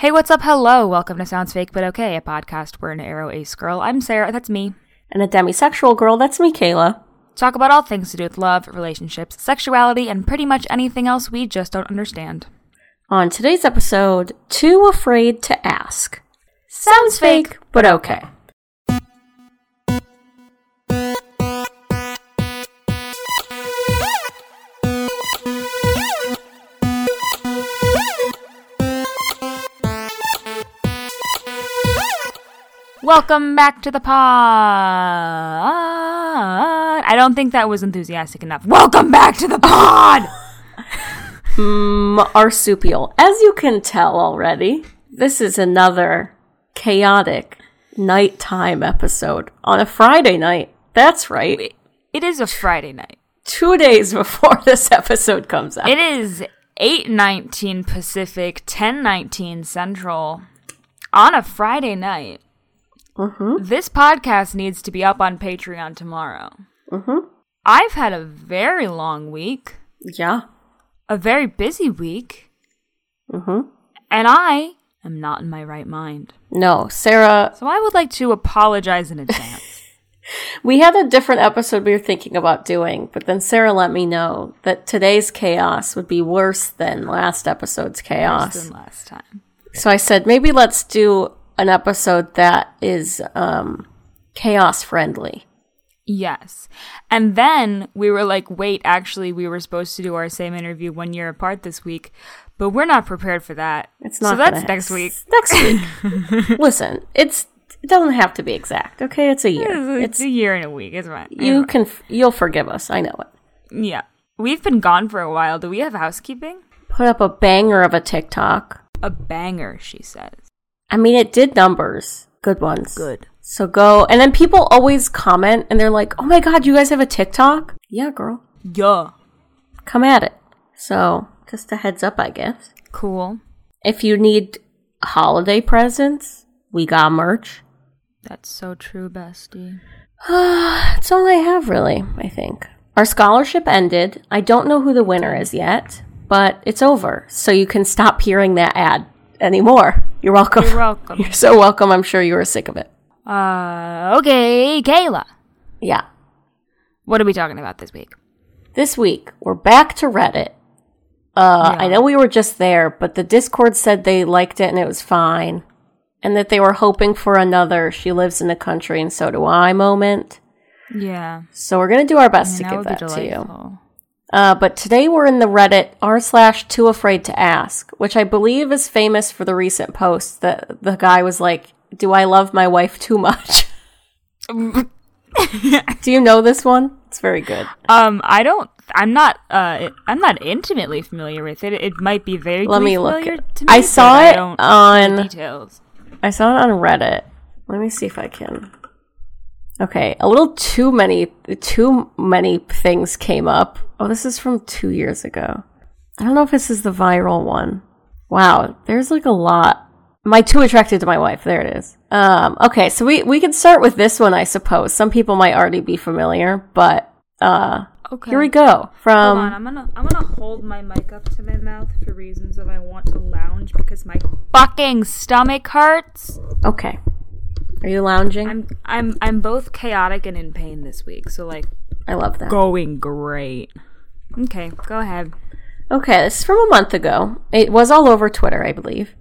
Hey, what's up? Hello. Welcome to Sounds Fake But Okay, a podcast where an aro ace girl, I'm Sarah, that's me, And a demisexual girl, that's me, Kayla. talk about all things to do with love, relationships, sexuality, and pretty much anything else we just don't understand. On today's episode, Too Afraid to Ask. Sounds fake, but okay. Welcome back to the pod. I don't think that was enthusiastic enough. Welcome back to the pod. Mm, marsupial. As you can tell already, this is another chaotic nighttime episode on a Friday night. That's right. it is a Friday night. Two days before this episode comes out. It is 8:19 Pacific, 10:19 Central on a Friday night. This podcast needs to be up on Patreon tomorrow. I've had a very long week, yeah. a very busy week, Mm-hmm. and I am not in my right mind. No, Sarah, So I would like to apologize in advance. we had a different episode we were thinking about doing, but then Sarah let me know that today's chaos would be worse than last episode's Worse chaos. than last time. So I said maybe let's do an episode that is um, chaos friendly. Yes. And then we were like, wait, actually, we were supposed to do our same interview one year apart this week, but we're not prepared for that. It's not. So that's gonna- next week. Next week. Listen, it's it doesn't have to be exact. Okay, it's a year. It's It's a year and a week. It's fine. you can f- you'll forgive us. I know it. Yeah. We've been gone for a while. Do we have housekeeping? Put up a banger of a TikTok. A banger, she says. I mean, it did numbers. Good ones. Good. So go, and then people always comment, and they're like, "Oh my god, you guys have a TikTok?" Yeah, girl, Yeah. come at it. So just a heads up, I guess. Cool. If you need holiday presents, we got merch. That's so true, bestie. That's all I have, really, I think. Our scholarship ended. I don't know who the winner is yet, but it's over. So you can stop hearing that ad anymore. You're welcome. You're welcome. You're so welcome. I'm sure you were sick of it. Uh, okay, Kayla. Yeah. What are we talking about this week? This week, we're back to Reddit. Uh, Yeah. I know we were just there, but the Discord said they liked it and it was fine. And that they were hoping for another she lives in the country and so do I moment. Yeah. So we're going to do our best that to give be that to you. Uh, but today we're in the Reddit r slash too afraid to ask, which I believe is famous for the recent post that the guy was like, "Do I love my wife too much?" Do you know this one? It's very good. Um, I don't. I'm not. Uh, I'm not intimately familiar with it. It might be very. Let me look familiar it- To me, I saw I it don't on- details. I saw it on Reddit. Let me see if I can. Okay, a little too many, too many things came up. Oh, this is from two years ago. I don't know if this is the viral one. Wow, there's like a lot. My too attracted to my wife. There it is. Um, okay, so we we can start with this one, I suppose. Some people might already be familiar, but uh, Okay. here we go. From on, I'm gonna I'm gonna hold my mic up to my mouth for reasons of I want to lounge because my fucking stomach hurts. okay, are you lounging? I'm I'm I'm both chaotic and in pain this week, so like I love that. going great. Okay, go ahead. Okay, this is from a month ago. It was all over Twitter, I believe.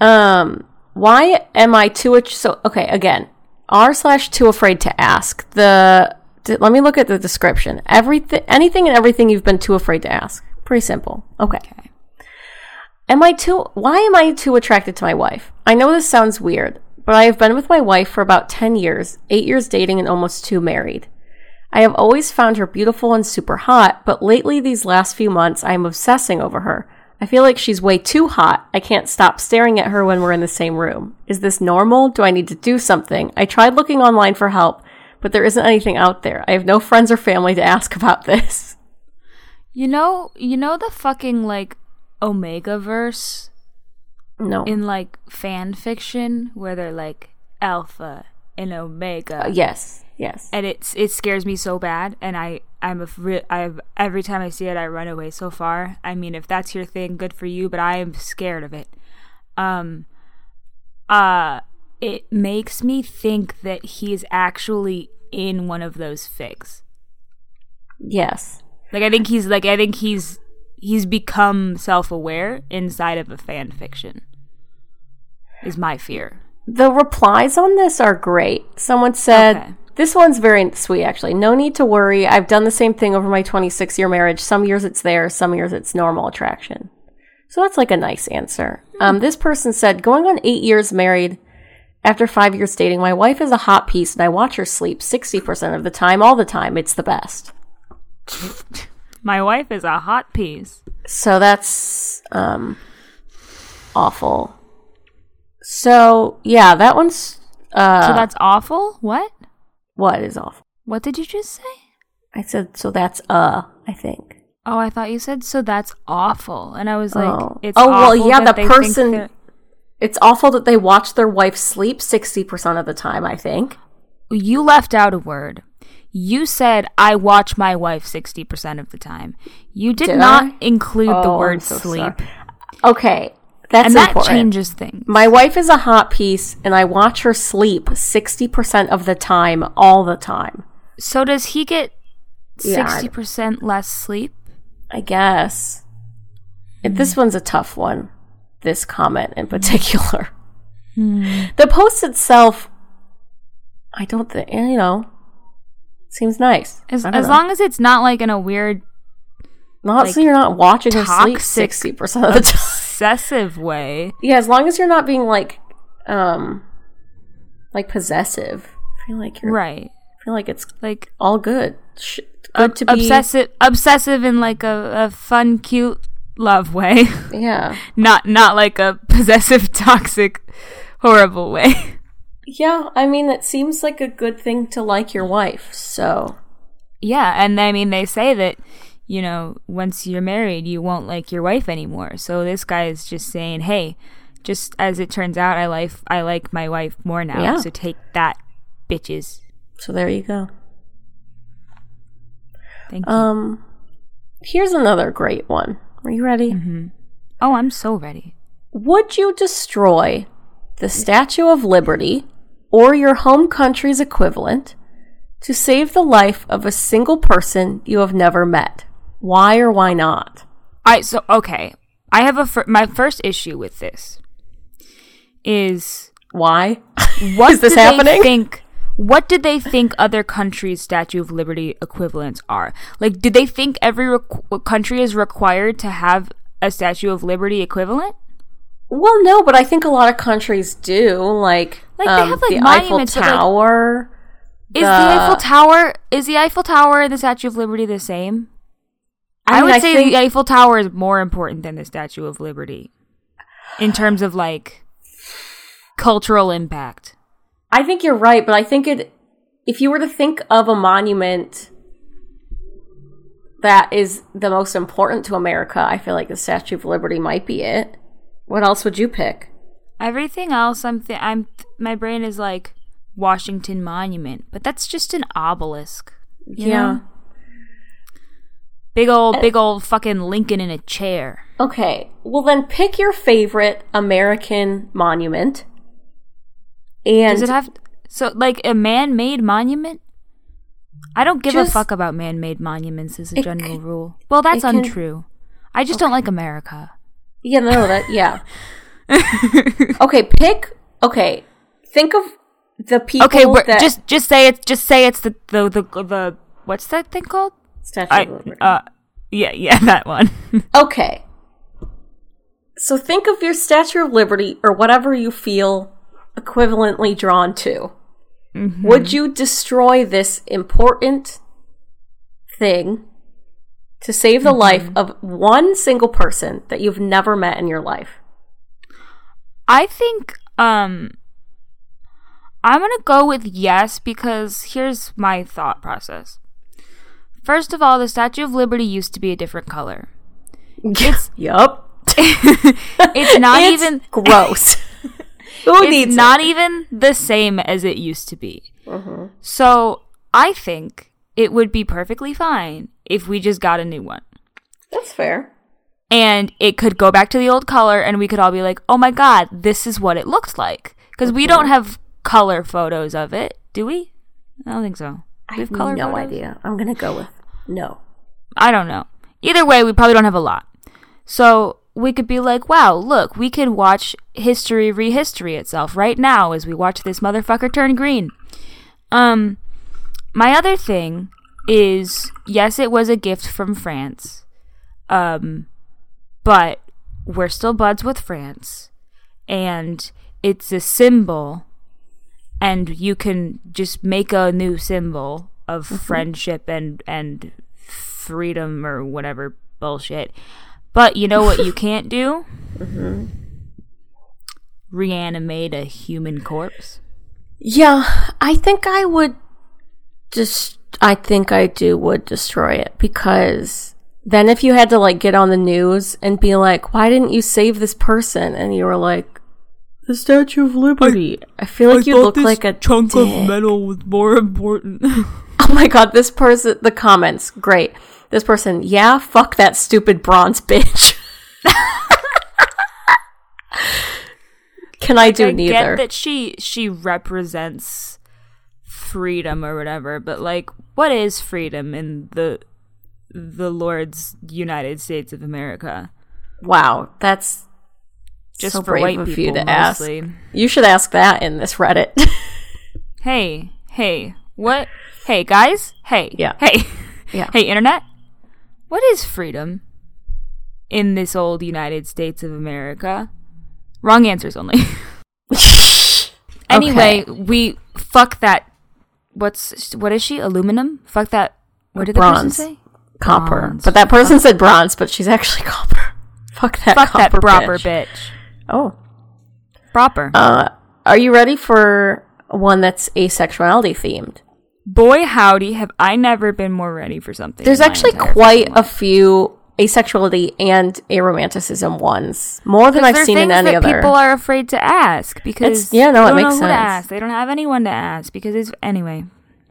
Um, why am I too ach- so? Okay, again, r slash too afraid to ask. The d- let me look at the description. Everything, anything, and everything you've been too afraid to ask. Pretty simple. Okay. Okay. Am I too? Why am I too attracted to my wife? I know this sounds weird, but I have been with my wife for about ten years, eight years dating, and almost two married. I have always found her beautiful and super hot, but lately, these last few months, I am obsessing over her. I feel like she's way too hot. I can't stop staring at her when we're in the same room. Is this normal? Do I need to do something? I tried looking online for help, but there isn't anything out there. I have no friends or family to ask about this. You know, you know the fucking like Omegaverse No. in like fan fiction where they're like alpha and omega. Uh, yes. Yes. and it's it scares me so bad and i i'm a re- i've every time i see it i run away so far i mean if that's your thing good for you but i am scared of it um uh it makes me think that he's actually in one of those fics. Yes. Like I think he's like I think he's he's become self-aware inside of a fan fiction. Is my fear. The replies on this are great. Someone said, Okay. This one's very sweet, actually. No need to worry. I've done the same thing over my 26 year marriage. Some years it's there, some years it's normal attraction. So that's like a nice answer. Um, this person said, Going on eight years married, after five years dating, my wife is a hot piece and I watch her sleep 60% of the time, all the time. It's the best. My wife is a hot piece. So that's um, awful. So, yeah, that one's. Uh, So that's awful? What? what is awful? What did you just say? I said, so that's uh, I think. Oh, I thought you said so that's awful. And I was like, Oh. it's Oh, well, yeah, that the person- It's awful that they watch their wife sleep 60% of the time, I think. you left out a word. You said I watch my wife 60% of the time. You did, Did not I? include the Oh, I'm word so sleep. sorry. Okay, that's And that important. changes things. My wife is a hot piece, and I watch her sleep 60% of the time, all the time. So does he get 60% less sleep? I guess. And This one's a tough one. This comment in particular. Hmm. The post itself, I don't think, eh, you know, seems nice. As, as know. long as it's not like in a weird Not like, so you're not watching her sleep 60% of the time. Obsessive way. Yeah, as long as you're not being like, um, like possessive. I feel like you're, Right. I feel like it's Like all good. Sh- good to be. obsessive obsessive in like a, a fun cute love way. Yeah. not not like a possessive toxic horrible way. Yeah, I mean, it seems like a good thing to like your wife, so. Yeah, and I mean they say that you know once you're married you won't like your wife anymore. So this guy is just saying, "Hey, just as it turns out, I like I like my wife more now. Yeah. So take that, bitches." So there you go. Thank you. Um, here's another great one. Are you ready? oh, I'm so ready. Would you destroy the Statue of Liberty or your home country's equivalent to save the life of a single person you have never met? Why or why not? I so okay. I have a fir- my first issue with this is Why? what Is this happening? They think what did they think other countries' Statue of Liberty equivalents are? Like, did they think every requ- country is required to have a Statue of Liberty equivalent? Well, no, but I think a lot of countries do. Like, Like, they um, have, like, the Eiffel monuments, but, like- Tower. Is the Eiffel Tower is the Eiffel Tower and the Statue of Liberty the same? I, mean, would I say think- the Eiffel Tower is more important than the Statue of Liberty in terms of like cultural impact. I think you're right, but I think it. If you were to think of a monument that is the most important to America, I feel like the Statue of Liberty might be it. What else would you pick? Everything else, I'm th- I'm th- my brain is like Washington Monument, but that's just an obelisk. you yeah. know? Big old big old fucking Lincoln in a chair. Okay. Well, then pick your favorite American monument. And Does it have so like a man-made monument? I don't give Just- a fuck about man-made monuments as a general rule. Well, that's can- untrue. I just don't like America. yeah, no, that yeah. okay, pick. Okay, think of the people. Okay, that, just just say it's just say it's the the the, the what's that thing called? Statue I of Liberty. uh yeah yeah that one. Okay. So think of your Statue of Liberty or whatever you feel equivalently drawn to. Would you destroy this important thing to save the life of one single person that you've never met in your life? I think um I'm going to go with yes because here's my thought process. First of all, the Statue of Liberty used to be a different color. It's Yup. it's not It's even gross. Who it's needs not even the same as it used to be. Mm-hmm. So, I think it would be perfectly fine if we just got a new one. That's fair. and it could go back to the old color and we could all be like, "Oh my god, this is what it looked like." Cuz we don't have color photos of it, do we? I don't think so. I have no photos? idea. I'm gonna go with no. I don't know. Either way, we probably don't have a lot. So we could be like, wow, look, we can watch history rehistory itself right now as we watch this motherfucker turn green. Um, my other thing is, yes, it was a gift from France. Um, but we're still buds with France. And it's a symbol and you can just make a new symbol of mm-hmm. friendship and and freedom or whatever bullshit. But you know what you can't do? Mm-hmm. Reanimate a human corpse. Yeah, I think I would just I think I do would destroy it because then if you had to like get on the news and be like, "Why didn't you save this person?" and you were like, "The Statue of Liberty." I, feel like you look like a chunk dick. metal was more important. Oh my god, this person the comments, great. This person, yeah, fuck that stupid bronze bitch. Can I do I neither? get that she she represents freedom or whatever, but like, what is freedom in the the Lord's United States of America? Wow, that's Just so for brave white of people, you to mostly. ask. You should ask that in this Reddit. Hey, hey, what? Hey, guys. Hey, Yeah. Hey, Yeah. Hey, internet. What is freedom in this old United States of America? Wrong answers only. anyway, we fuck that. What's what is she? Aluminum? Fuck that. What did the person say? copper. Bronze. But that person said bronze, but she's actually copper. Fuck that Fuck that proper bitch. bitch. Oh. Proper. Uh, are you ready for one that's asexuality themed? Boy, howdy, have I never been more ready for something. There's actually quite a few asexuality and aromanticism ones. More than I've seen in any that other. people are afraid to ask because It's- yeah, no, it makes know who to sense. They don't have anyone to ask because it's anyway.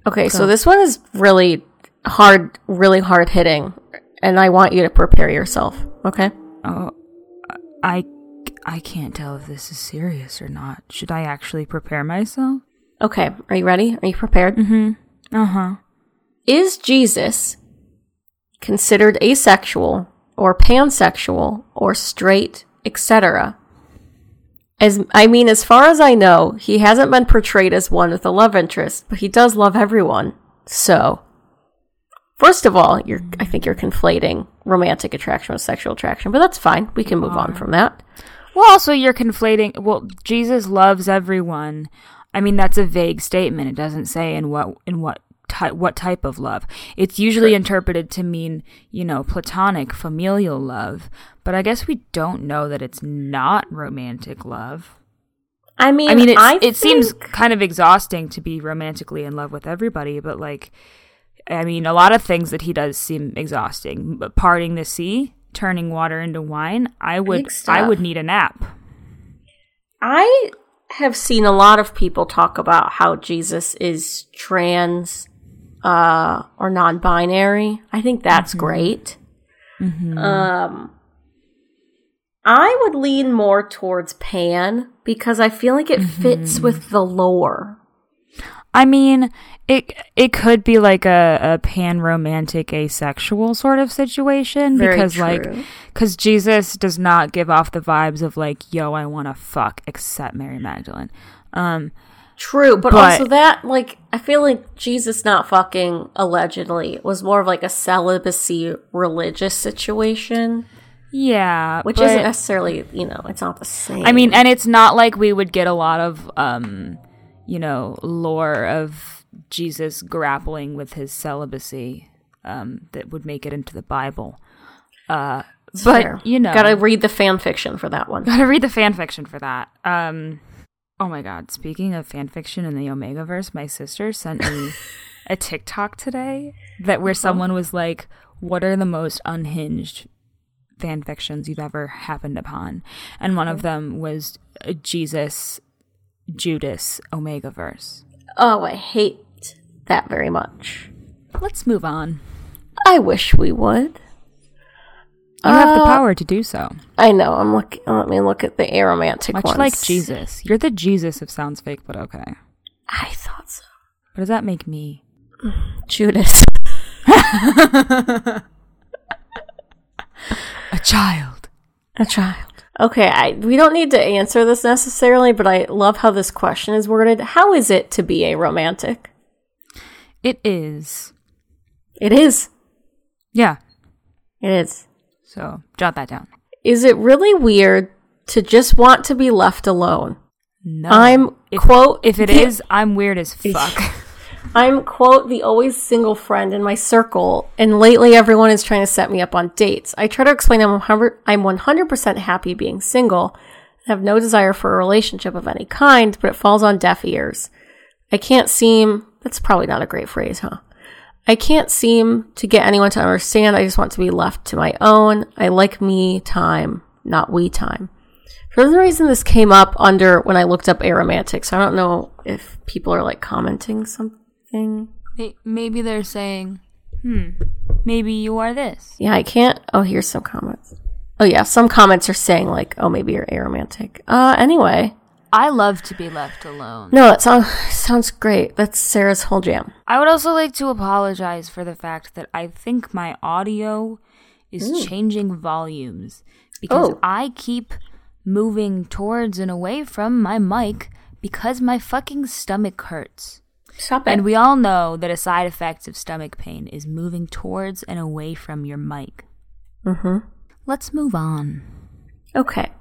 Okay, so this one is really hard, really hard hitting, and I want you to prepare yourself. Okay. Oh, I I can't tell if this is serious or not. Should I actually prepare myself? Okay. Are you ready? Are you prepared? Mm-hmm. Uh huh. Is Jesus considered asexual or pansexual or straight, etc.? As I mean, as far as I know, he hasn't been portrayed as one with a love interest, but he does love everyone. So, first of all, you're I think you're conflating romantic attraction with sexual attraction, but that's fine. We can move on from that. Well, also you're conflating. Well, Jesus loves everyone. I mean, that's a vague statement. It doesn't say in what in what type what type of love. It's usually interpreted to mean you know platonic familial love. But I guess we don't know that it's not romantic love. I mean, I mean, it's, I it seems kind of exhausting to be romantically in love with everybody, but like, I mean, a lot of things that he does seem exhausting. But parting the sea, turning water into wine, I would, I would need a nap. I have seen a lot of people talk about how Jesus is trans uh, or non-binary. I think that's great. Um, I would lean more towards pan because I feel like it fits with the lore. I mean, it it could be like a, a pan romantic asexual sort of situation Very because true. like because Jesus does not give off the vibes of like yo I want to fuck except Mary Magdalene. Um, True, but, But- also that like I feel like Jesus not fucking allegedly was more of like a celibacy religious situation, yeah, which but- isn't necessarily you know it's not the same. I mean, and it's not like we would get a lot of, um, you know, lore of Jesus grappling with his celibacy um, that would make it into the Bible. Uh, but Fair. you know, gotta read the fan fiction for that one. gotta read the fan fiction for that. Um, oh my god! Speaking of fan fiction in the Omegaverse, my sister sent me a TikTok today that where someone was like, "What are the most unhinged fan fictions you've ever happened upon?" And one of them was Jesus, Judas, Omegaverse. Oh, I hate that very much. Let's move on. I wish we would. You have the uh, power to do so. I know. I'm looking. Let me look at the aromantic Much ones. like Jesus. You're the Jesus of sounds fake, but okay. I thought so. What does that make me? Judas. A child. A child. Okay, I, we don't need to answer this necessarily, but I love how this question is worded. How is it to be a romantic? It is. It is. Yeah. It is. So jot that down. Is it really weird to just want to be left alone? No. I'm if, quote if it is, I'm weird as fuck. I'm quote the always single friend in my circle, and lately everyone is trying to set me up on dates. I try to explain I'm 100 I'm 100% happy being single, and have no desire for a relationship of any kind, but it falls on deaf ears. I can't seem that's probably not a great phrase, huh? I can't seem to get anyone to understand. I just want to be left to my own. I like me time, not we time. For some reason, this came up under when I looked up aromantic, so I don't know if people are like commenting something. May- Maybe they're saying, hmm, maybe you are this. Yeah, I can't. Oh, here's some comments. Oh, yeah, some comments are saying like, oh, maybe you're aromantic. Uh, anyway, I love to be left alone. no, that sounds sounds great. That's Sarah's whole jam. I would also like to apologize for the fact that I think my audio is changing volumes because Oh. I keep moving towards and away from my mic because my fucking stomach hurts. Stop it. And we all know that a side effect of stomach pain is moving towards and away from your mic. mm-hmm. Let's move on. Okay.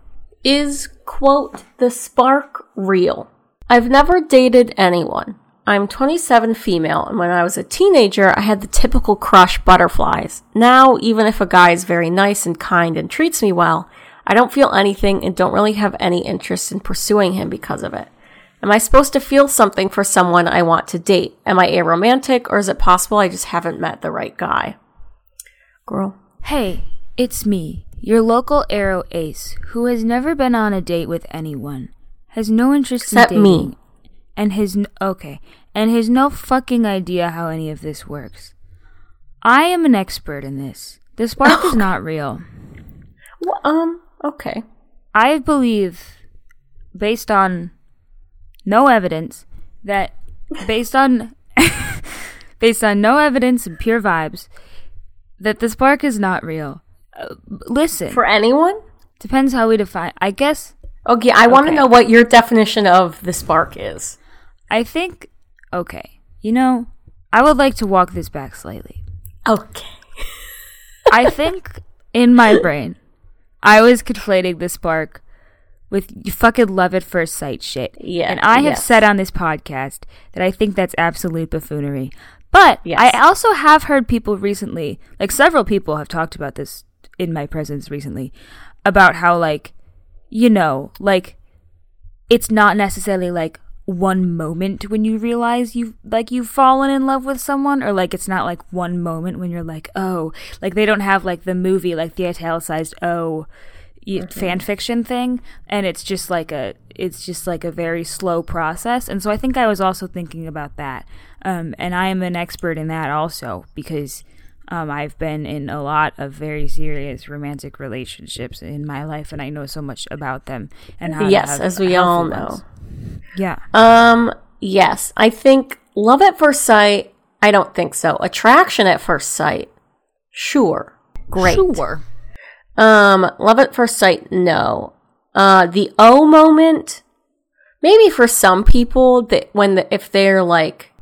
Is, quote, the spark real? I've never dated anyone. I'm 27 female, and when I was a teenager, I had the typical crush butterflies. Now, even if a guy is very nice and kind and treats me well, I don't feel anything and don't really have any interest in pursuing him because of it. Am I supposed to feel something for someone I want to date? Am I aromantic, or is it possible I just haven't met the right guy? Girl. Hey, it's me, your local aro ace, who has never been on a date with anyone, has no interest Except in me. dating, and has n- okay, and has no fucking idea how any of this works. I am an expert in this. The spark is not real. Well, um, okay. I believe, based on no evidence, that based on based on no evidence and pure vibes, that the spark is not real. Uh, listen, For anyone? depends how we define. I guess Okay, I want to know what your definition of the spark is. I think okay. You know, I would like to walk this back slightly. Okay. I think in my brain, I was conflating the spark with you fucking love at first sight shit. Yeah, And I have yes. said on this podcast that I think that's absolute buffoonery. But Yes. I also have heard people recently, like several people have talked about this in my presence recently, about how, like, you know, like, it's not necessarily like one moment when you realize you've like you've fallen in love with someone or like it's not like one moment when you're like oh like they don't have like the movie like the italicized oh y- fan fiction thing and it's just like a it's just like a very slow process and so i think i was also thinking about that um, and i am an expert in that also because um, i've been in a lot of very serious romantic relationships in my life and i know so much about them and how to Yes, have as we healthy all ones. know. yeah Um, yes, I think love at first sight, I don't think so. Attraction at first sight, sure. Great. Sure. Um, love at first sight, no. Uh, the O moment, maybe for some people that when the, if they're like,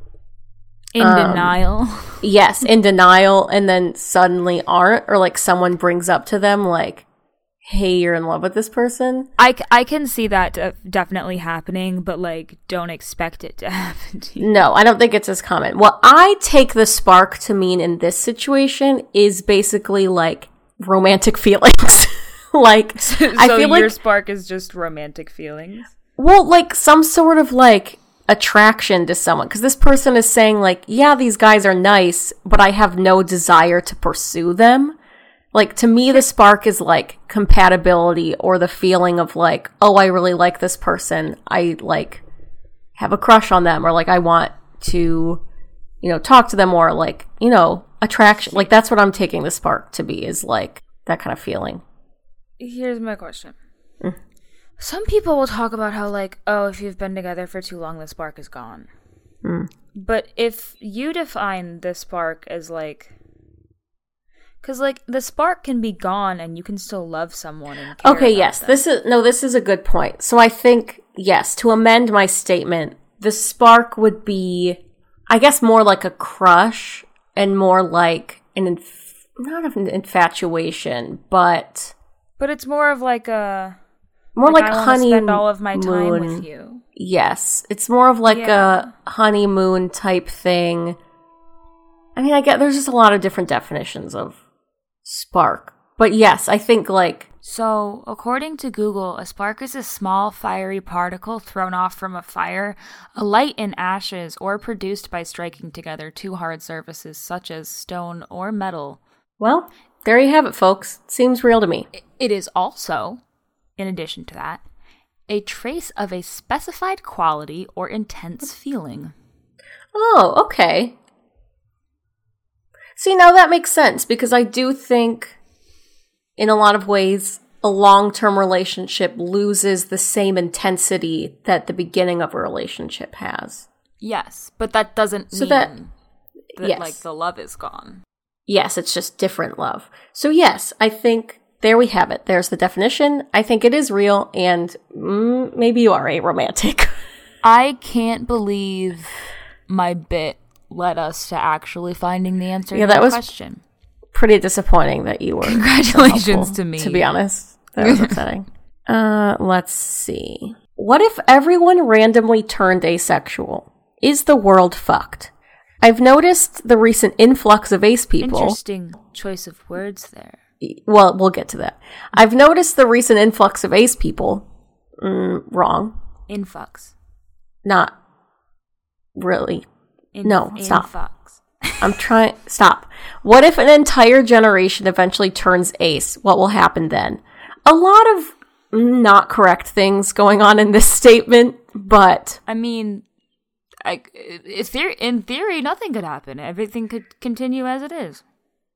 In Um, denial. yes, in denial and then suddenly aren't, or like someone brings up to them like, hey, you're in love with this person. I I can see that definitely happening, but like, don't expect it to happen to you. No, I don't think it's as common. What I take the spark to mean in this situation is basically like romantic feelings. like so I feel your like spark is just romantic feelings. well, like some sort of like attraction to someone because this person is saying like, yeah, these guys are nice, but I have no desire to pursue them. Like to me, the spark is like compatibility or the feeling of like, oh, I really like this person. I like have a crush on them or like I want to, you know, talk to them or like, you know, attraction. Like that's what I'm taking the spark to be is like, that kind of feeling. Here's my question. Mm. Some people will talk about how, like, oh, if you've been together for too long, the spark is gone. Mm. But if you define the spark as, like, because, like, the spark can be gone and you can still love someone. And care Okay, yes. them. This is no, this is a good point. So I think yes, to amend my statement, the spark would be I guess more like a crush and more like an inf- not an infatuation, but But it's more of like a. more like, I honey spend all of my time moon. with you. Yes, it's more of like Yeah. a honeymoon type thing. I mean, I get there's just a lot of different definitions of spark. But yes, I think like So, according to Google, a spark is a small fiery particle thrown off from a fire, a light in ashes, or produced by striking together two hard surfaces such as stone or metal. well, there you have it folks. Seems real to me. It is also, in addition to that, a trace of a specified quality or intense feeling. Oh, okay. See, now that makes sense because I do think, in a lot of ways, a long term relationship loses the same intensity that the beginning of a relationship has. Yes, but that doesn't So mean that- that, yes. like the love is gone. Yes, it's just different love. So, yes, I think there we have it. There's the definition. I think it is real, and mm, maybe you are a romantic. I can't believe my bit led us to actually finding the answer Yeah, to that the was- question. Pretty disappointing that you were. so Congratulations helpful, to me. To be honest, that was upsetting. uh, let's see. What if everyone randomly turned asexual? Is the world fucked? I've noticed the recent influx of ace people. Interesting choice of words there. Well, we'll get to that. I've noticed the recent influx of ace people. Mm, wrong. Influx. Not really. In, No, stop. Influx. I'm trying. Stop. What if an entire generation eventually turns ace? What will happen then? A lot of not correct things going on in this statement, but I mean, I, in theory, nothing could happen. Everything could continue as it is.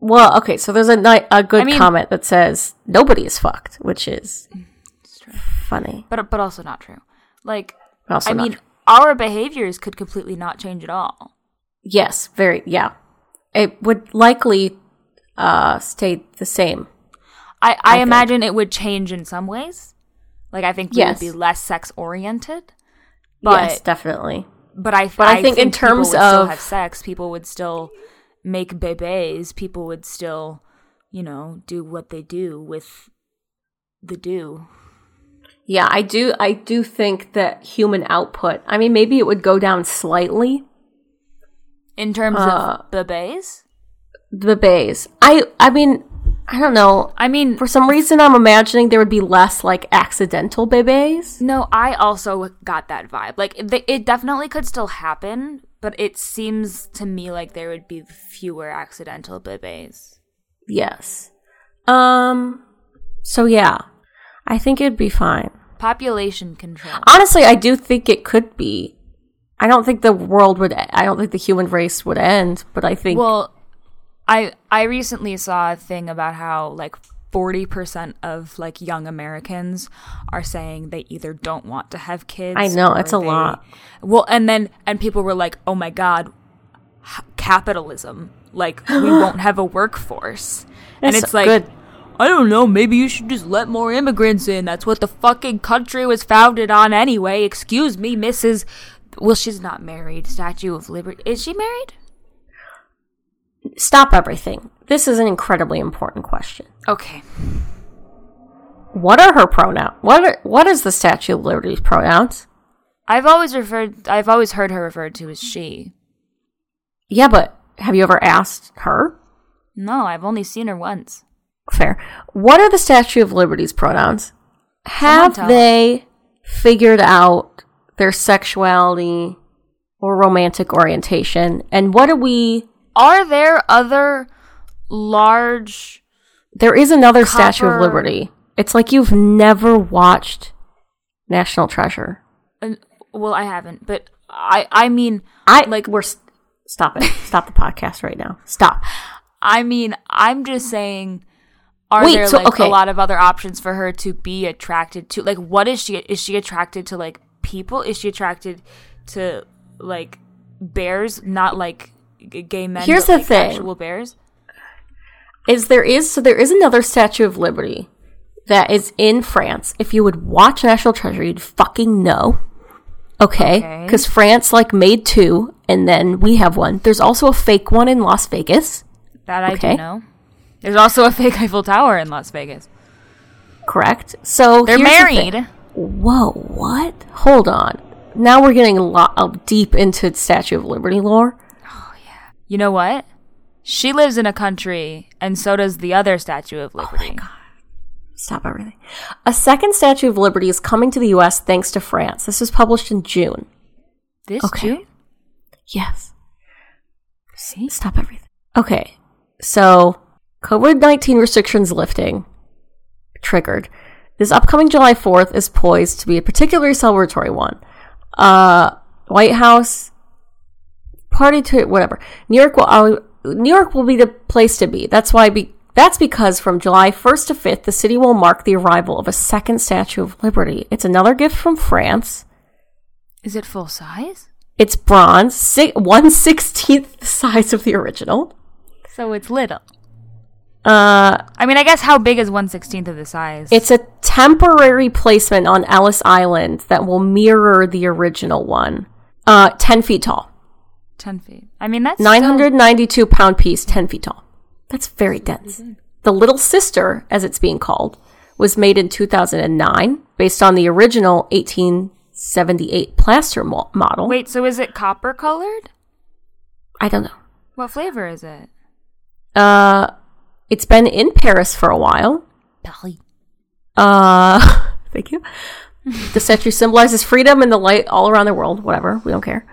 well, okay. So there's a ni- a good I mean- comment that says nobody is fucked, which is funny. But but also not true. Like, Also I mean, true. our behaviors could completely not change at all. Yes, very yeah. It would likely uh stay the same. I, I, think. imagine it would change in some ways. Like I think we Yes. would be less sex oriented. But yes, definitely. but I But I think in terms would still of- have sex, people would still make bebes. People would still, you know, do what they do with the do. Yeah, I do I do think that human output. I mean, maybe it would go down slightly. In terms Uh, of The bays. I I mean, I don't know. I mean, For some reason I'm imagining there would be less like accidental bebes. no, I also got that vibe. Like it, it definitely could still happen, but it seems to me like there would be fewer accidental bebes. Yes. Um so yeah. I think it'd be fine. Population control. Honestly, I do think it could be. I don't think the world would I don't think the human race would end, but I think Well, I I recently saw a thing about how like 40% of like young Americans are saying they either don't want to have kids. I know, it's a they- lot. Well, and then and people were like, "Oh my god, capitalism. Like we won't have a workforce." and It's it's like good. I don't know, maybe you should just let more immigrants in. That's what the fucking country was founded on anyway. Excuse me, Mrs. Well, she's not married. Statue of Liberty. Is she married? stop everything. This is an incredibly important question. Okay. What are her pronouns? What are, what is the Statue of Liberty's pronouns? I've always referred I've always heard her referred to as she. Yeah, but have you ever asked her? No, I've only seen her once. Fair. What are the Statue of Liberty's pronouns? Have they figured out their sexuality or romantic orientation? And what do we. Are there other large There is another Statue of Liberty. It's like you've never watched National Treasure. uh, well, I haven't, but I I mean I Like- we're stop it. Stop the podcast right now. Stop. I mean, I'm just saying are Wait, there so- like okay. a lot of other options for her to be attracted to? Like, what is she? Is she attracted to like people? Is she attracted to like bears? Not like g- gay men. Here's but, the like, thing. Actual bears. is there is so there is another Statue of Liberty that is in France. If you would watch National Treasure, you'd fucking know. Okay, Okay. because France like made two, and then we have one. There's also a fake one in Las Vegas. That I Okay. do know. There's also a fake Eiffel Tower in Las Vegas. Correct. So They're here's the married. Whoa, what? Hold on. Now we're getting a lot uh, deep into Statue of Liberty lore. Oh, yeah. You know what? She lives in a country, and so does the other Statue of Liberty. Oh my god. Stop everything. A second Statue of Liberty is coming to the U.S. thanks to France. This was published in June. this Okay. June? Yes. See? Stop everything. Okay. So, COVID 19 restrictions lifting triggered. This upcoming July 4th is poised to be a particularly celebratory one. Uh, White House, party to whatever. New York will, New York will be the place to be. That's why be, that's because from July 1st to 5th, the city will mark the arrival of a second Statue of Liberty. It's another gift from France. Is it full size? It's bronze, si- 116th the size of the original. So it's little. Uh, I mean, I guess how big is one sixteenth of the size? it's a temporary placement on Ellis Island that will mirror the original one. Uh, 10 feet tall. ten feet. I mean, that's 992 pound piece, 10 feet tall. That's very dense. The Little Sister, as it's being called, was made in 2009 based on the original 1878 plaster mo- model. Wait, so is it copper colored? I don't know. What flavor is it? Uh, it's been in Paris for a while. Paris. Uh, thank you. The statue symbolizes freedom and the light all around the world. Whatever, we don't care.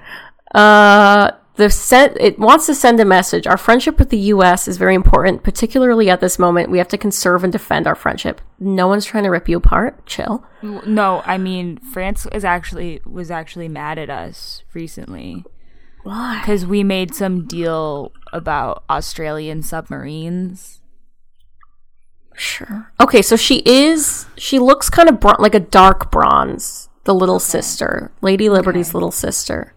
Uh, the set it wants to send a message. Our friendship with the U.S. is very important, particularly at this moment. We have to conserve and defend our friendship. No one's trying to rip you apart. Chill. No, I mean France is actually was actually mad at us recently Why? because we made some deal about Australian submarines. Sure. Okay, so she is. She looks kind of bron- like a dark bronze. The little sister, Lady Liberty's little sister.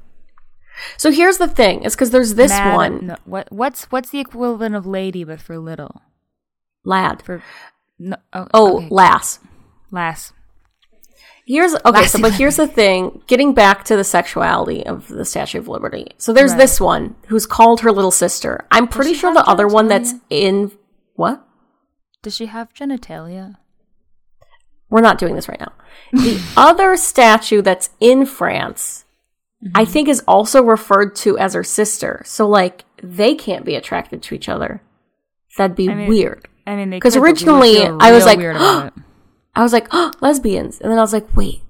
So here's the thing: is because there's this Mad- one no, what what's what's the equivalent of lady but for little? lad. For no, oh, Oh, okay. lass. lass. Here's okay, so but here's the thing. Getting back to the sexuality of the Statue of Liberty. So there's Right. this one who's called her little sister. I'm pretty sure the other one that's in what? Does she have genitalia? We're not doing this right now. The other statue that's in France, I Mm-hmm. think is also referred to as her sister. So like they can't be attracted to each other. That'd be I mean, weird. I mean, they 'Cause could, but we would originally, I was like. I was like, oh, lesbians. And then I was like, wait,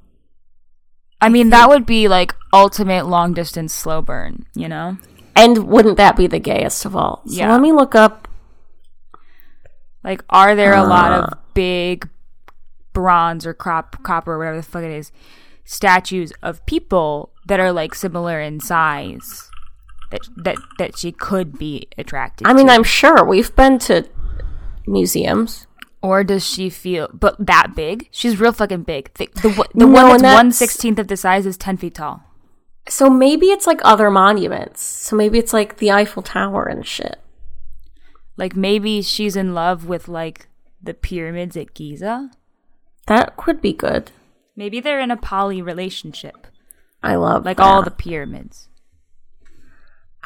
I mean, that would be like ultimate long distance slow burn, you know? and wouldn't that be the gayest of all? So Yeah. let me look up Like, are there a lot Uh. of big bronze or crop, copper, or whatever the fuck it is, statues of people that are like similar in size that that that she could be attracted? I mean, to? I'm sure we've been to museums. or does she feel but that big? She's real fucking big. The the, one- the No, one that's one sixteenth of the size is ten feet tall. So maybe it's like other monuments. So maybe it's like the Eiffel Tower and shit. Like maybe she's in love with like the pyramids at Giza. That could be good. Maybe they're in a poly relationship, I love like all the pyramids.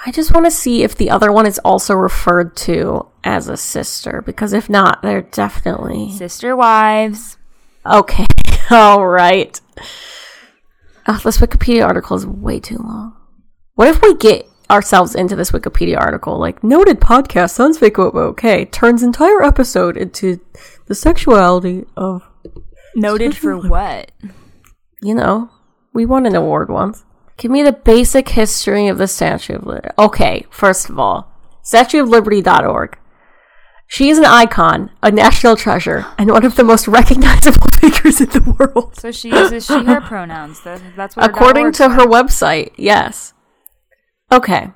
I just want to see if the other one is also referred to as a sister because if not, they're definitely Sister wives. okay. All right. Oh, this Wikipedia article is way too long. What if we get ourselves into this Wikipedia article? Like, noted podcast sounds fake, okay. Turns entire episode into the sexuality of, Noted for what? you know, we won an award once. Give me the basic history of the Statue of Liberty. Okay, first of all, statueofliberty.org. She is an icon, a national treasure, and one of the most recognizable figures in the world. So she uses she her pronouns. That, that's what. According to her website, yes. Okay.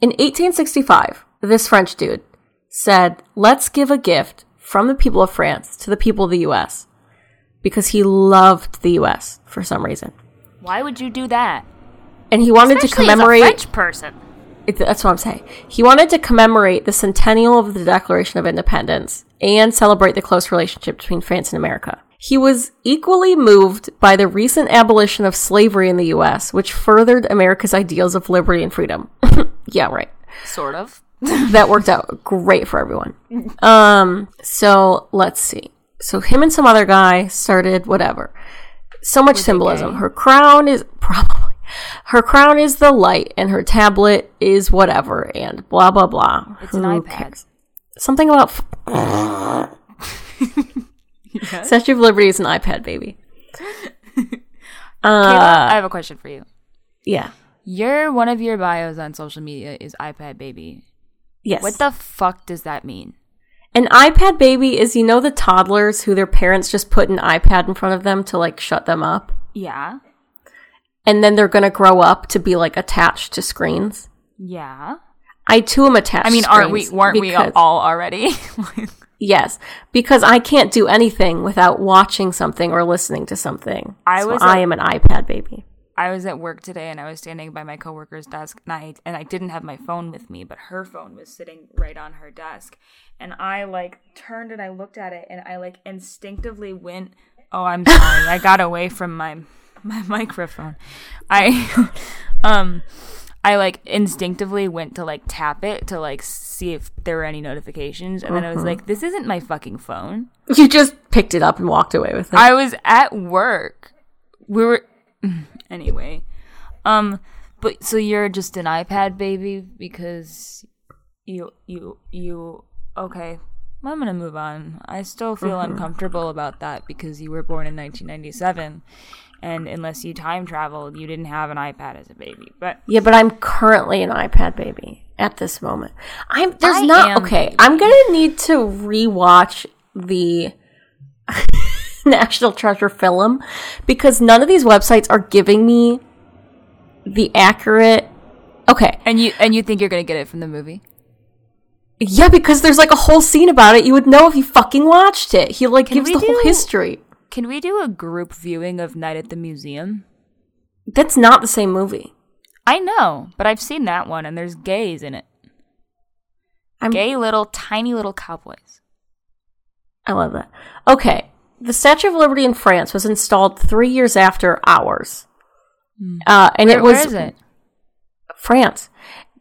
In 1865, this French dude said, Let's give a gift from the people of France to the people of the US because he loved the US for some reason. Why would you do that? And he wanted to Especially a commemorate French person. it- that's what I'm saying. He wanted to commemorate the centennial of the Declaration of Independence and celebrate the close relationship between France and America. He was equally moved by the recent abolition of slavery in the US, which furthered America's ideals of liberty and freedom. yeah, right. Sort of. that worked out great for everyone. Um, so let's see. So him and some other guy started whatever. So much symbolism. Her crown is probably her crown is the light, and her tablet is whatever, and blah blah blah. It's an iPad. cares? Something about f- Statue of Liberty is an iPad baby. Kayla, Uh, I have a question for you. yeah. Your one of your bios on social media is iPad baby. Yes. What the fuck does that mean? An iPad baby is you know the toddlers who their parents just put an iPad in front of them to like shut them up. Yeah. and then they're going to grow up to be like attached to screens. Yeah. I too am attached. I mean, aren't we weren't we all already? Yes, because I can't do anything without watching something or listening to something. I So was I am an iPad baby. I was at work today and I was standing by my coworker's desk and I and I didn't have my phone with me, but her phone was sitting right on her desk. And I like turned and I looked at it and I like instinctively went, "Oh, I'm sorry. I got away from my my microphone." I um I like instinctively went to like tap it to like see if there were any notifications and then I was like, "This isn't my fucking phone." You just picked it up and walked away with it. I was at work. We were anyway. Um but so you're just an iPad baby because you you you okay. I'm going to move on. I still feel uncomfortable about that because you were born in 1997 and unless you time traveled, you didn't have an iPad as a baby. But yeah, but I'm currently an iPad baby at this moment. I'm there's I not okay. baby. I'm gonna need to rewatch the National Treasure film because none of these websites are giving me the accurate. Okay, and you and you think you're going to get it from the movie? Yeah, because there's like a whole scene about it. You would know if you fucking watched it. He like gives we the whole history. Can we do a group viewing of Night at the Museum? That's not the same movie. I know, but I've seen that one and there's gays in it. I'm, Gay little tiny little cowboys. I love that. Okay, the Statue of Liberty in France was installed three years after ours, uh, and Where, it was where is it? France,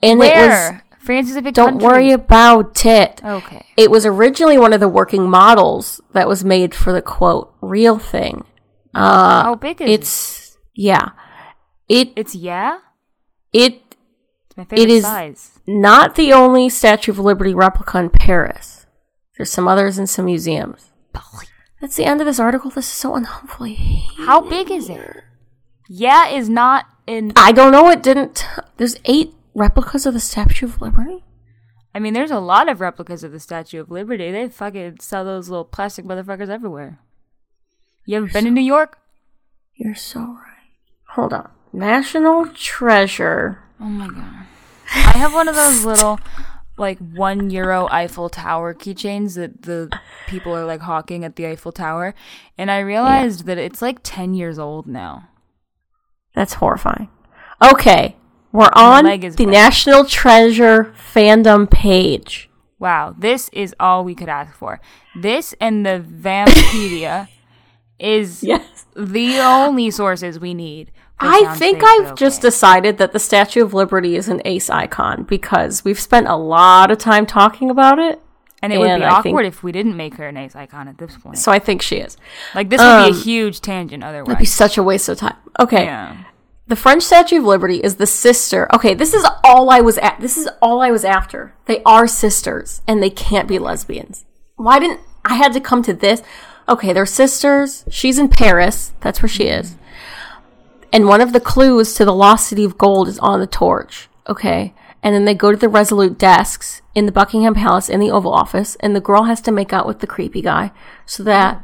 and it was. France is a big Don't country. worry about it. Okay. It was originally one of the working models that was made for the quote real thing. Uh, How big is it? it's yeah, it It's yeah. it It's my favorite is- size. not the only Statue of Liberty replica in Paris. There's some others in some museums. That's the end of this article. This is so unhelpful. How big is it? Yeah is not in. I don't know. It didn't. There's eight replicas of the Statue of Liberty. I mean, there's a lot of replicas of the Statue of Liberty. They fucking sell those little plastic motherfuckers everywhere. You ever been to New York? You're so right. Hold on. National Treasure. Oh my god. I have one of those little like one euro Eiffel Tower keychains that the people are like hawking at the Eiffel Tower. And I realized that it's like 10 years old now. That's horrifying. Okay, we're on the. National Treasure fandom page. Wow, this is all we could ask for. This and the Vampedia is Yes. the only sources we need. I think I've just decided that the Statue of Liberty is an ace icon because we've spent a lot of time talking about it. And it would be I awkward think- if we didn't make her an ace icon at this point. So I think she is. Like this would be Um, a huge tangent otherwise. That'd be such a waste of time. Okay. Yeah. The French Statue of Liberty is the sister. Okay, this is all I was at. This is all I was after. They are sisters and they can't be lesbians. Why didn't I had to come to this? Okay, they're sisters. She's in Paris. That's where she is. And one of the clues to the lost city of gold is on the torch. Okay. And then they go to the Resolute desks in the Buckingham Palace in the Oval Office, and the girl has to make out with the creepy guy so that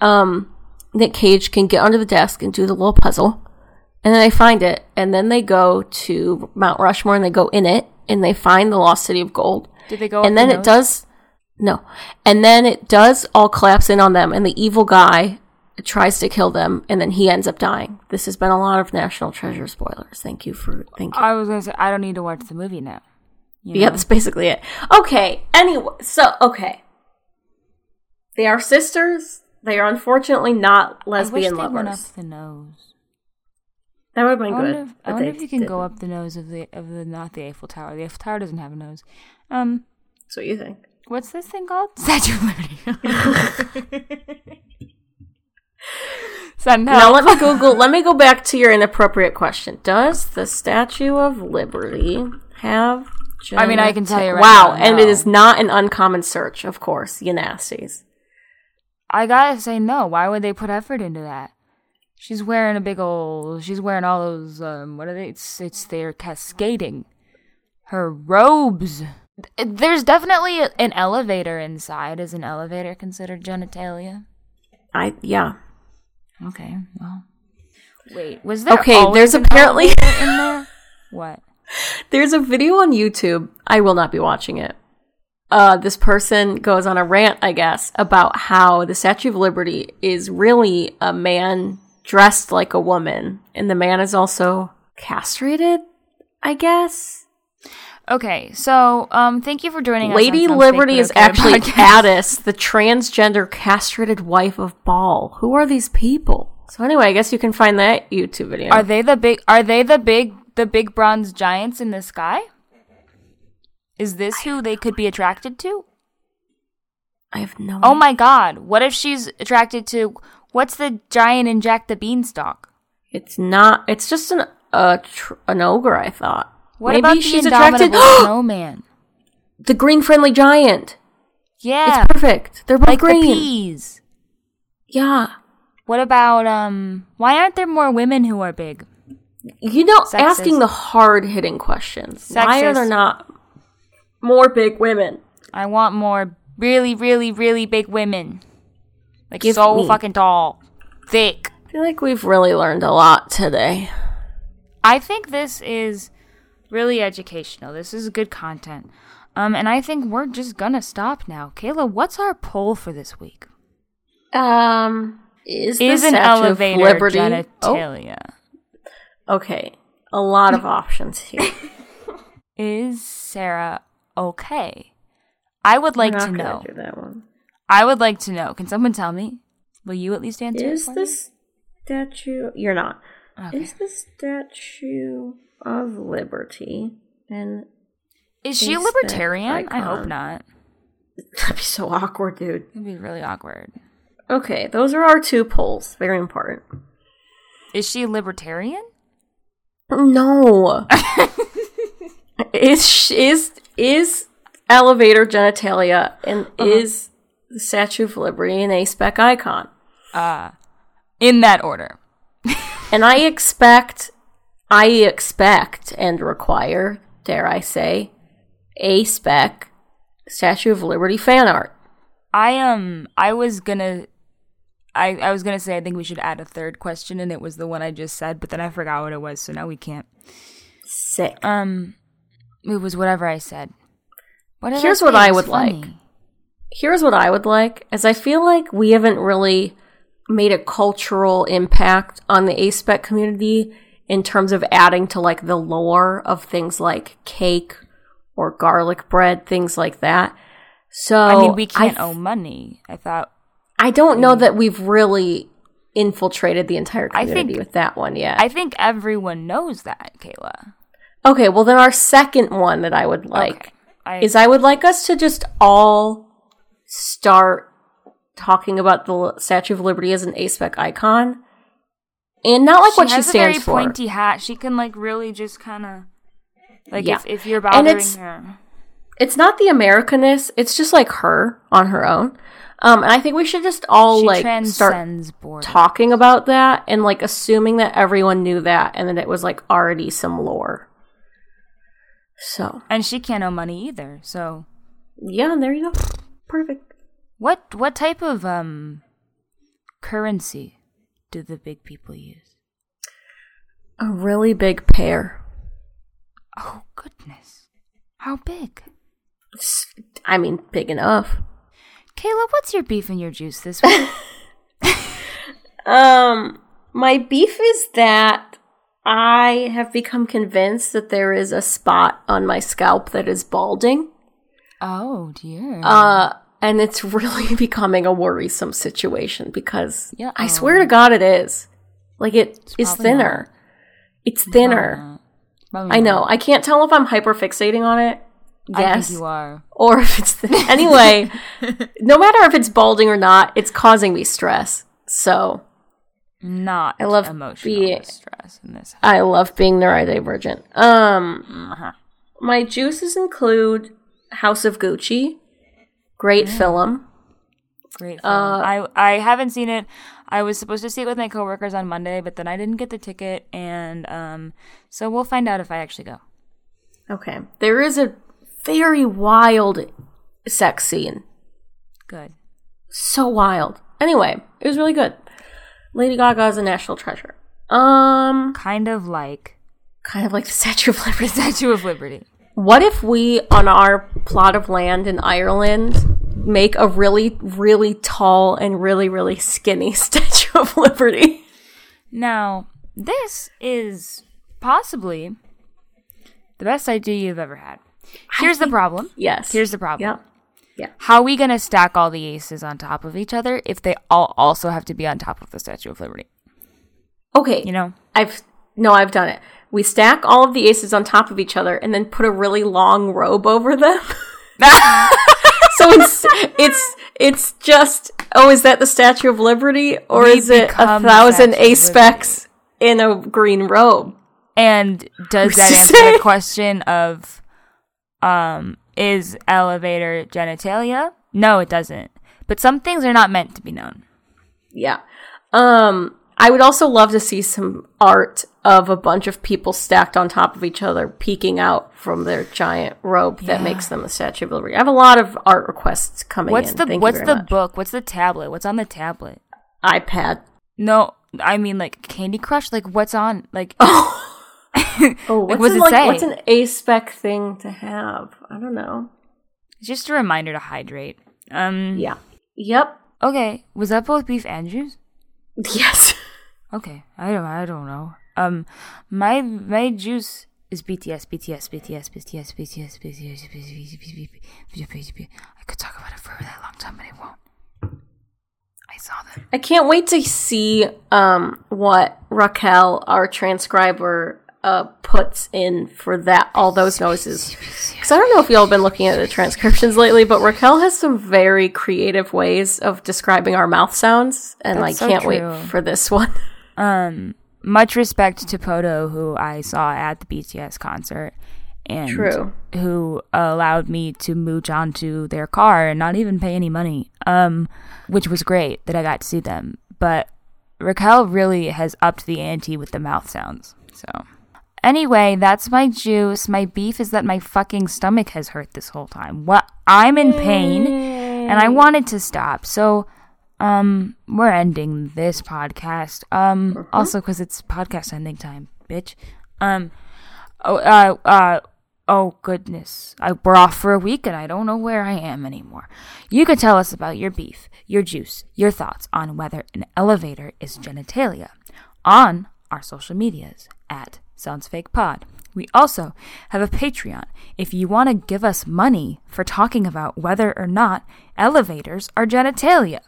um, Nick Cage can get under the desk and do the little puzzle. And then they find it, and then they go to Mount Rushmore and they go in it, and they find the lost city of gold. Did they go? and then the it nose? does. No. And then it does all collapse in on them, and the evil guy tries to kill them, and then he ends up dying. This has been a lot of National Treasure spoilers. Thank you for thank you. I was gonna say I don't need to watch the movie now. You Yeah, know? that's basically it. Okay. Anyway, so okay, they are sisters. They are unfortunately not lesbian I wish they went up lovers. the nose. That would have I been wonder, good. if, I wonder if you can go up the nose of the of the not the Eiffel Tower. The Eiffel Tower doesn't have a nose. Um, That's what you think. what's this thing called? Statue of Liberty. Send Now let me Google. let me go back to your inappropriate question. Does the Statue of Liberty have? I mean, I can tell you right wow, now, and it is not an uncommon search, of course. You nasties. I gotta say no. Why would they put effort into that? She's wearing a big old. She's wearing all those. Um, what are they? It's it's they're cascading. Her robes. There's definitely an elevator inside. Is an elevator considered genitalia? I yeah. Okay. Well. Wait. Was there? Okay, there's apparently- in there. What? There's a video on YouTube. I will not be watching it. Uh, this person goes on a rant, I guess, about how the Statue of Liberty is really a man dressed like a woman, and the man is also castrated. I guess. Okay. So, um, thank you for joining us. Lady Liberty is Okay actually. Addis, the transgender castrated wife of Ball. Who are these people? So anyway, I guess you can find that YouTube video. Are they the big? Are they the big? The big bronze giants in the sky? Is this who they could be attracted to? I have no. Oh my god! What if she's attracted to? What's the giant in Jack the Beanstalk? It's not. It's just an uh, tr- an ogre. I thought. What Maybe about the she's attracted. indomitable snowman? the green friendly giant. Yeah, It's perfect. They're both like green. the peas. Yeah. What about um? Why aren't there more women who are big? You know, Sexist. asking the hard hitting questions. Why are there not more big women? I want more really, really, really big women, like Give so me- fucking tall, thick. I feel like we've really learned a lot today. I think this is really educational. This is good content. Um, and I think we're just gonna stop now. Kayla, what's our poll for this week? Um, is, Is the an elevator Liberty? Oh, genitalia? okay. A lot of options here. Is Sarah okay? I would like to know. Do that one. I would like to know. Can someone tell me? Will you at least answer? Is me? statue? You're not. Okay. Is the Statue of Liberty and Is she a libertarian? I hope not. that'd be so awkward, dude. It'd be really awkward. Okay, those are our two polls. Very important. Is she a libertarian? No. is is is elevator genitalia and Uh-huh. is the Statue of Liberty and A spec icon? uh, In that order. And I expect, I expect and require, dare I say, A spec Statue of Liberty fan art. I um I was gonna I, I was gonna say I think we should add a third question and it was the one I just said, but then I forgot what it was, so now we can't. Sick. Um it was whatever I said. What Here's I what? I would like. Here's what I would like, as I feel like we haven't really made a cultural impact on the A-spec community in terms of adding to like the lore of things like cake or garlic bread, things like that. So I mean we can't I, owe money. I thought I don't know that we've really infiltrated the entire I community think- with that one yet. I think everyone knows that, Kayla. okay, well then our second one that I would like Okay. I, is I would like us to just all start talking about the Statue of Liberty as an A-spec icon, and not like what she has stands a very for. pointy hat. She can like really just kind of like Yeah. if, if you're And bothering it's- her. It's not the Americanness; it's just like her on her own. Um, and I think we should just all She like start borders. talking about that and like assuming that everyone knew that, and that it was like already some lore. So and she can't owe money either. So yeah, there you go. Perfect. what what type of um currency do the big people use? A really big pear. Oh goodness, how big? It's I mean, big enough. Kayla, what's your beef and your juice this week? Um, my beef is that I have become convinced that there is a spot on my scalp that is balding. oh dear. Uh, and it's really becoming a worrisome situation because Yeah. I swear to God it is. Like it is probably thinner. It's thinner. Probably I not. know. I can't tell if I'm hyperfixating on it. I Yes. think you are. or if it's thin. anyway, no matter if it's balding or not, it's causing me stress. So Not I love emotional being- distress in this. I love being neurodivergent. Um, Uh-huh. my juices include House of Gucci, great film. Great film. Uh, I I haven't seen it. I was supposed to see it with my coworkers on Monday, but then I didn't get the ticket, and um, so we'll find out if I actually go. Okay, there is a very wild sex scene. Good. So wild. Anyway, it was really good. Lady Gaga is a national treasure. Um, Kind of like kind of like the Statue of Liberty. Statue of Liberty. What if we, on our plot of land in Ireland, make a really, really tall and really, really skinny Statue of Liberty? Now, this is possibly the best idea you've ever had. Here's the problem. Yes. Here's the problem. yeah. yeah How are we going to stack all the aces on top of each other if they all also have to be on top of the Statue of Liberty? Okay. You know? I've no, I've done it. We stack all of the aces on top of each other and then put a really long robe over them. so it's it's it's just oh, is that the Statue of Liberty or We is it a thousand ace specs in a green robe? And does What's that answer say? the question of um is elevator genitalia? No, it doesn't. But some things are not meant to be known. Yeah. Um, I would also love to see some art of a bunch of people stacked on top of each other, peeking out from their giant robe that makes them a Statue of Liberty. I have a lot of art requests coming What's in. the Thank what's the much. book? What's the tablet? What's on the tablet? iPad? No, I mean like Candy Crush. Like what's on? Like Oh, oh, what's, what does an, it like, what's an A spec thing to have? I don't know. It's just a reminder to hydrate. Um. Yeah. Yep. Okay. Was that both beef and juice? Yes. Okay. I don't. I don't know. Um, my my juice is BTS, BTS, BTS, BTS, BTS, BTS, BTS, BTS. BTS, BTS, BTS, BTS. I could talk about it for a really long time, but I won't. I saw them. I can't wait to see um what Raquel, our transcriber, uh, puts in for that all those noises. Because I don't know if y'all have been looking at the transcriptions lately, but Raquel has some very creative ways of describing our mouth sounds, and That's I can't so wait for this one. Um, much respect to Poto, who I saw at the BTS concert, and True. who allowed me to mooch onto their car and not even pay any money. Um, which was great that I got to see them. But Raquel really has upped the ante with the mouth sounds. So anyway, that's my juice. My beef is that my fucking stomach has hurt this whole time. What I'm in pain and I wanted to stop. So um we're ending this podcast. Um also cuz it's podcast ending time, bitch. Um oh uh uh oh goodness. I we're off for a week and I don't know where I am anymore. You could tell us about your beef, your juice, your thoughts on whether an elevator is genitalia on our social medias at Sounds Fake Pod. We also have a Patreon if you want to give us money for talking about whether or not elevators are genitalia.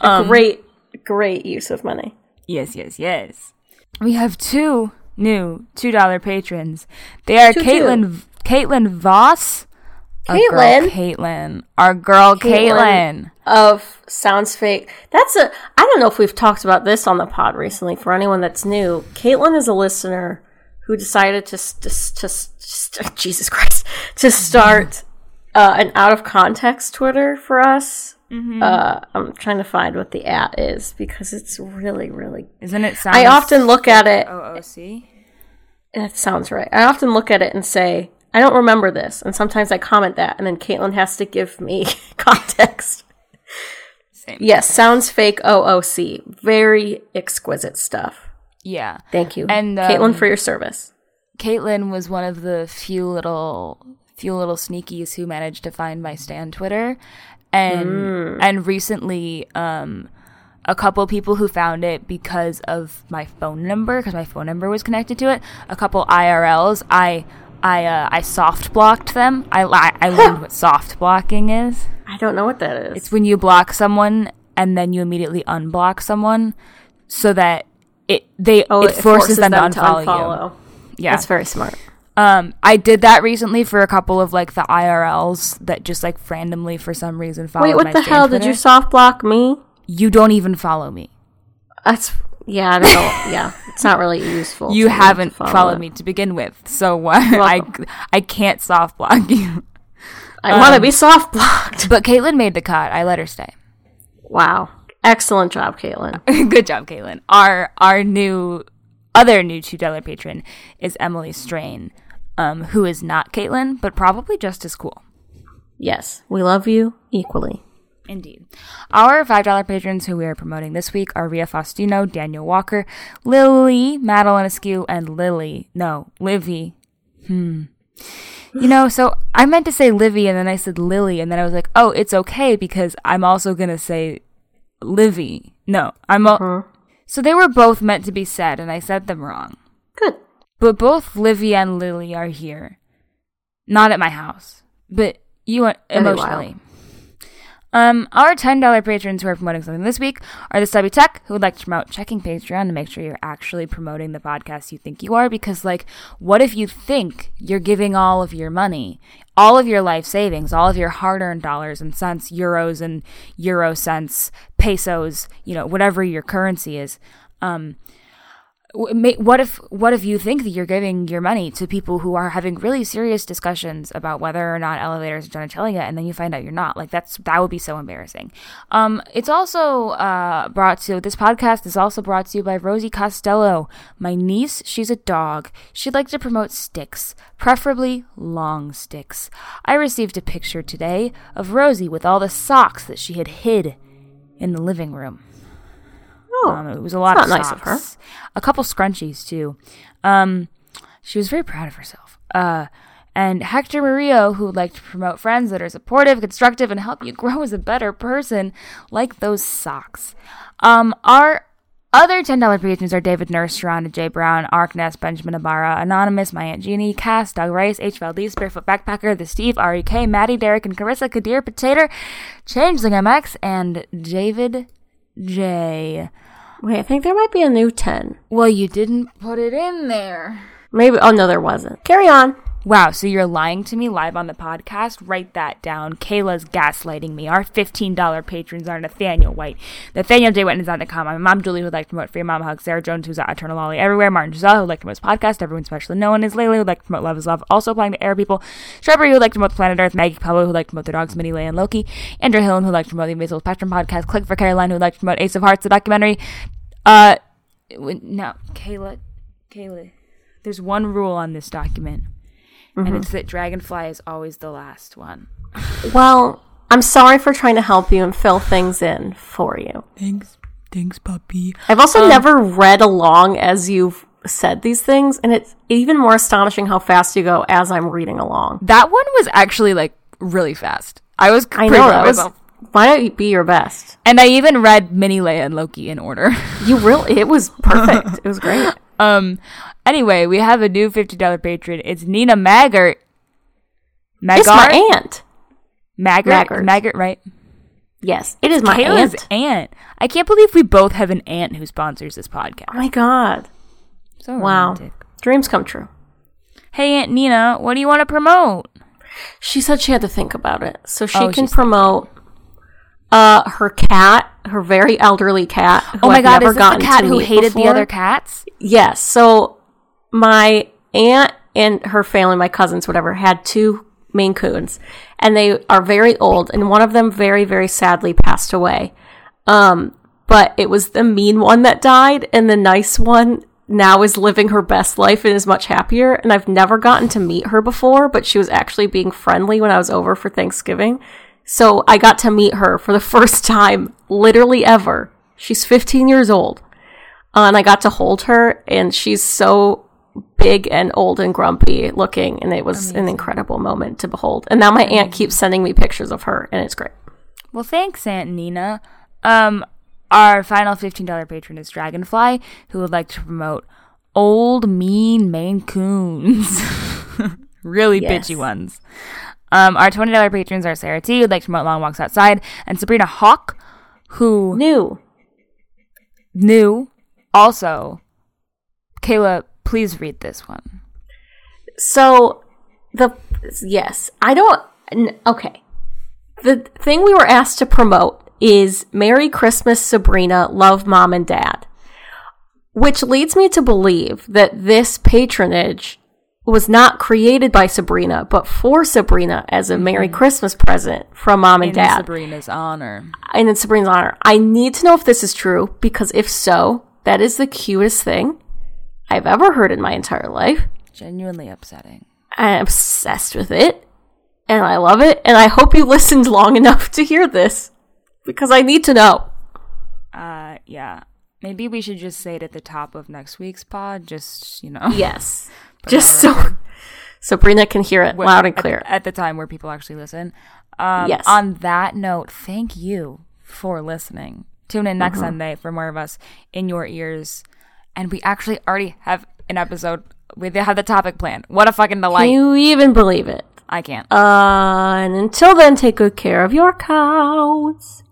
Um, great, great use of money. Yes, yes, yes. We have two new two dollar patrons. They are Two, two. Caitlin Caitlin Voss. Caitlin? Caitlin. Our girl Caitlin. Caitlin. Of sounds fake. That's a. I don't know if we've talked about this on the pod recently. For anyone that's new, Caitlin is a listener who decided to to, s- to, Jesus Christ to start uh, an out of context Twitter for us. Uh, I'm trying to find what the at is because it's really, really. Isn't it I often look at it. OOC? That sounds right. I often look at it and say, I don't remember this. And sometimes I comment that, and then Caitlin has to give me context. Same. Yes, sounds fake OOC. Very exquisite stuff. Yeah. Thank you. And, Caitlin, um, for your service. Caitlin was one of the few little few little sneakies who managed to find my stan Twitter, and mm. and recently, um, a couple people who found it because of my phone number because my phone number was connected to it. A couple IRLs, I I uh, I soft blocked them. I I learned what soft blocking is. I don't know what that is. It's when you block someone and then you immediately unblock someone so that it they oh, it, forces, forces them, them, to unfollow, to unfollow. you. Yeah, that's very smart. Um, I did that recently for a couple of like the IRLs that just like randomly for some reason followed. My. Wait, what the hell? Did you soft block me? You don't even follow me. That's yeah. I don't know. yeah, it's not really useful. You haven't follow followed it. me to begin with, so what? I I can't soft block you. I um, want to be soft blocked. But Caitlin made the cut. I let her stay. Wow. Excellent job, Caitlin. Good job, Caitlin. Our our new other new two dollar patron is Emily Strain, um, who is not Caitlin, but probably just as cool. Yes, we love you equally. Indeed. Our $5 patrons who we are promoting this week are Ria Faustino, Daniel Walker, Lily, Madeline Askew, and Lily. No, Livy. Hmm. You know, so I meant to say Livy and then I said Lily and then I was like, oh, it's okay because I'm also going to say Livy. No, I'm. Uh-huh. So they were both meant to be said and I said them wrong. Good. But both Livy and Lily are here. Not at my house, but you are emotionally. Um, our $10 patrons who are promoting something this week are the Stubby Tech, who would like to promote checking Patreon to make sure you're actually promoting the podcast you think you are. Because, like, what if you think you're giving all of your money, all of your life savings, all of your hard earned dollars and cents, euros and euro cents, pesos, you know, whatever your currency is, um, what if what if you think that you're giving your money to people who are having really serious discussions about whether or not elevators are genitalia and then you find out you're not? Like that's that would be so embarrassing. Um it's also uh brought to this podcast is also brought to you by rosie costello my niece. She's a dog. She'd like to promote sticks preferably long sticks. I received a picture today of rosie with all the socks that she had hid in the living room Oh, um, it was a lot of nice of her. A couple scrunchies too. Um, she was very proud of herself. Uh, and Hector Murillo, who would like to promote friends that are supportive, constructive, and help you grow as a better person, like those socks. Um, our other $10 patrons are David Nurse, Sharonda J. Brown, Ark Ness, Benjamin Ibarra, Anonymous, My Aunt Jeannie, Cass, Doug Rice, H. Valdez, Barefoot Backpacker, The Steve, R.E.K., Maddie, Derek, and Carissa, Kadir, Potato, Changeling MX, and David J. Wait, I think there might be a new 10. Well, you didn't put it in there. Maybe. Oh, no, there wasn't. Carry on. Wow, so you're lying to me live on the podcast? Write that down. Kayla's gaslighting me. Our $15 patrons are Nathaniel White, Nathaniel J. White is on the com. My mom, Julie, would like to promote For Your Mom Hug, Sarah Jones, who's at Eternal Lolly everywhere, Martin Giselle, who'd like to promote his podcast, everyone specially known as Layla, who'd like to promote Love is Love, also applying to aro people, Shrubbery, who'd like to promote Planet Earth, Maggie Pablo, who'd like to promote the dogs, Minnie, Leia, and Loki, Andrew Hillen, who'd like to promote the Invisible Spectrum podcast, Click for Caroline, who'd like to promote Ace of Hearts, the documentary, uh, no, Kayla, Kayla. There's one rule on this document, mm-hmm. and it's that Dragonfly is always the last one. Well, I'm sorry for trying to help you and fill things in for you. Thanks, thanks, puppy. I've also um, never read along as you've said these things, and it's even more astonishing how fast you go as I'm reading along. That one was actually like really fast. I was. I know that was. Why don't you be your best? And I even read Minnie Leia and Loki in order. you really it was perfect. it was great. Um anyway, we have a new fifty dollar patron. It's Nina Maggart. Maggart? It's my aunt. Maggart? Maggart. Maggart, right? Yes, it is my Kayla's aunt. aunt. I can't believe we both have an aunt who sponsors this podcast. Oh my god. So wow. Dreams come true. Hey Aunt Nina, what do you want to promote? She said she had to think about it. So she oh, can promote uh, her cat, her very elderly cat. oh my I've god, is this the cat who hated before. the other cats? Yes. So my aunt and her family, my cousins, whatever, had two Maine Coons, and they are very old, and one of them very, very sadly passed away. Um, but it was the mean one that died, and the nice one now is living her best life and is much happier. And I've never gotten to meet her before, but she was actually being friendly when I was over for Thanksgiving. So I got to meet her for the first time, literally ever. She's 15 years old. Uh, and I got to hold her, and she's so big and old and grumpy looking, and it was an incredible moment to behold. And now my aunt keeps sending me pictures of her, and it's great. Well, thanks, Aunt Nina. Um, our final $15 patron is Dragonfly, who would like to promote old, mean Maine Coons. really Yes. bitchy ones. Um, our $20 patrons are Sarah T, who'd like to promote Long Walks Outside, and Sabrina Hawk, who New. knew also. Kayla, please read this one. So the yes, I don't. n- Okay, the thing we were asked to promote is "Merry Christmas, Sabrina, Love Mom and Dad," which leads me to believe that this patronage was not created by Sabrina, but for Sabrina as a Merry Christmas present from mom and In dad Sabrina's honor. and in Sabrina's honor. I need to know if this is true because if so, that is the cutest thing I've ever heard in my entire life. Genuinely upsetting. I'm obsessed with it and I love it. And I hope you listened long enough to hear this because I need to know. Uh, yeah. Maybe we should just say it at the top of next week's pod, just, you know. Yes. Just so. Sabrina can hear it Where- loud and clear. At, the time where people actually listen. Um, Yes. On that note, thank you for listening. Tune in Mm-hmm. next Sunday for more of us in your ears. And we actually already have an episode. We have the topic planned. What a fucking delight. Can you even believe it? I can't. Uh, and until then, take good care of your cows.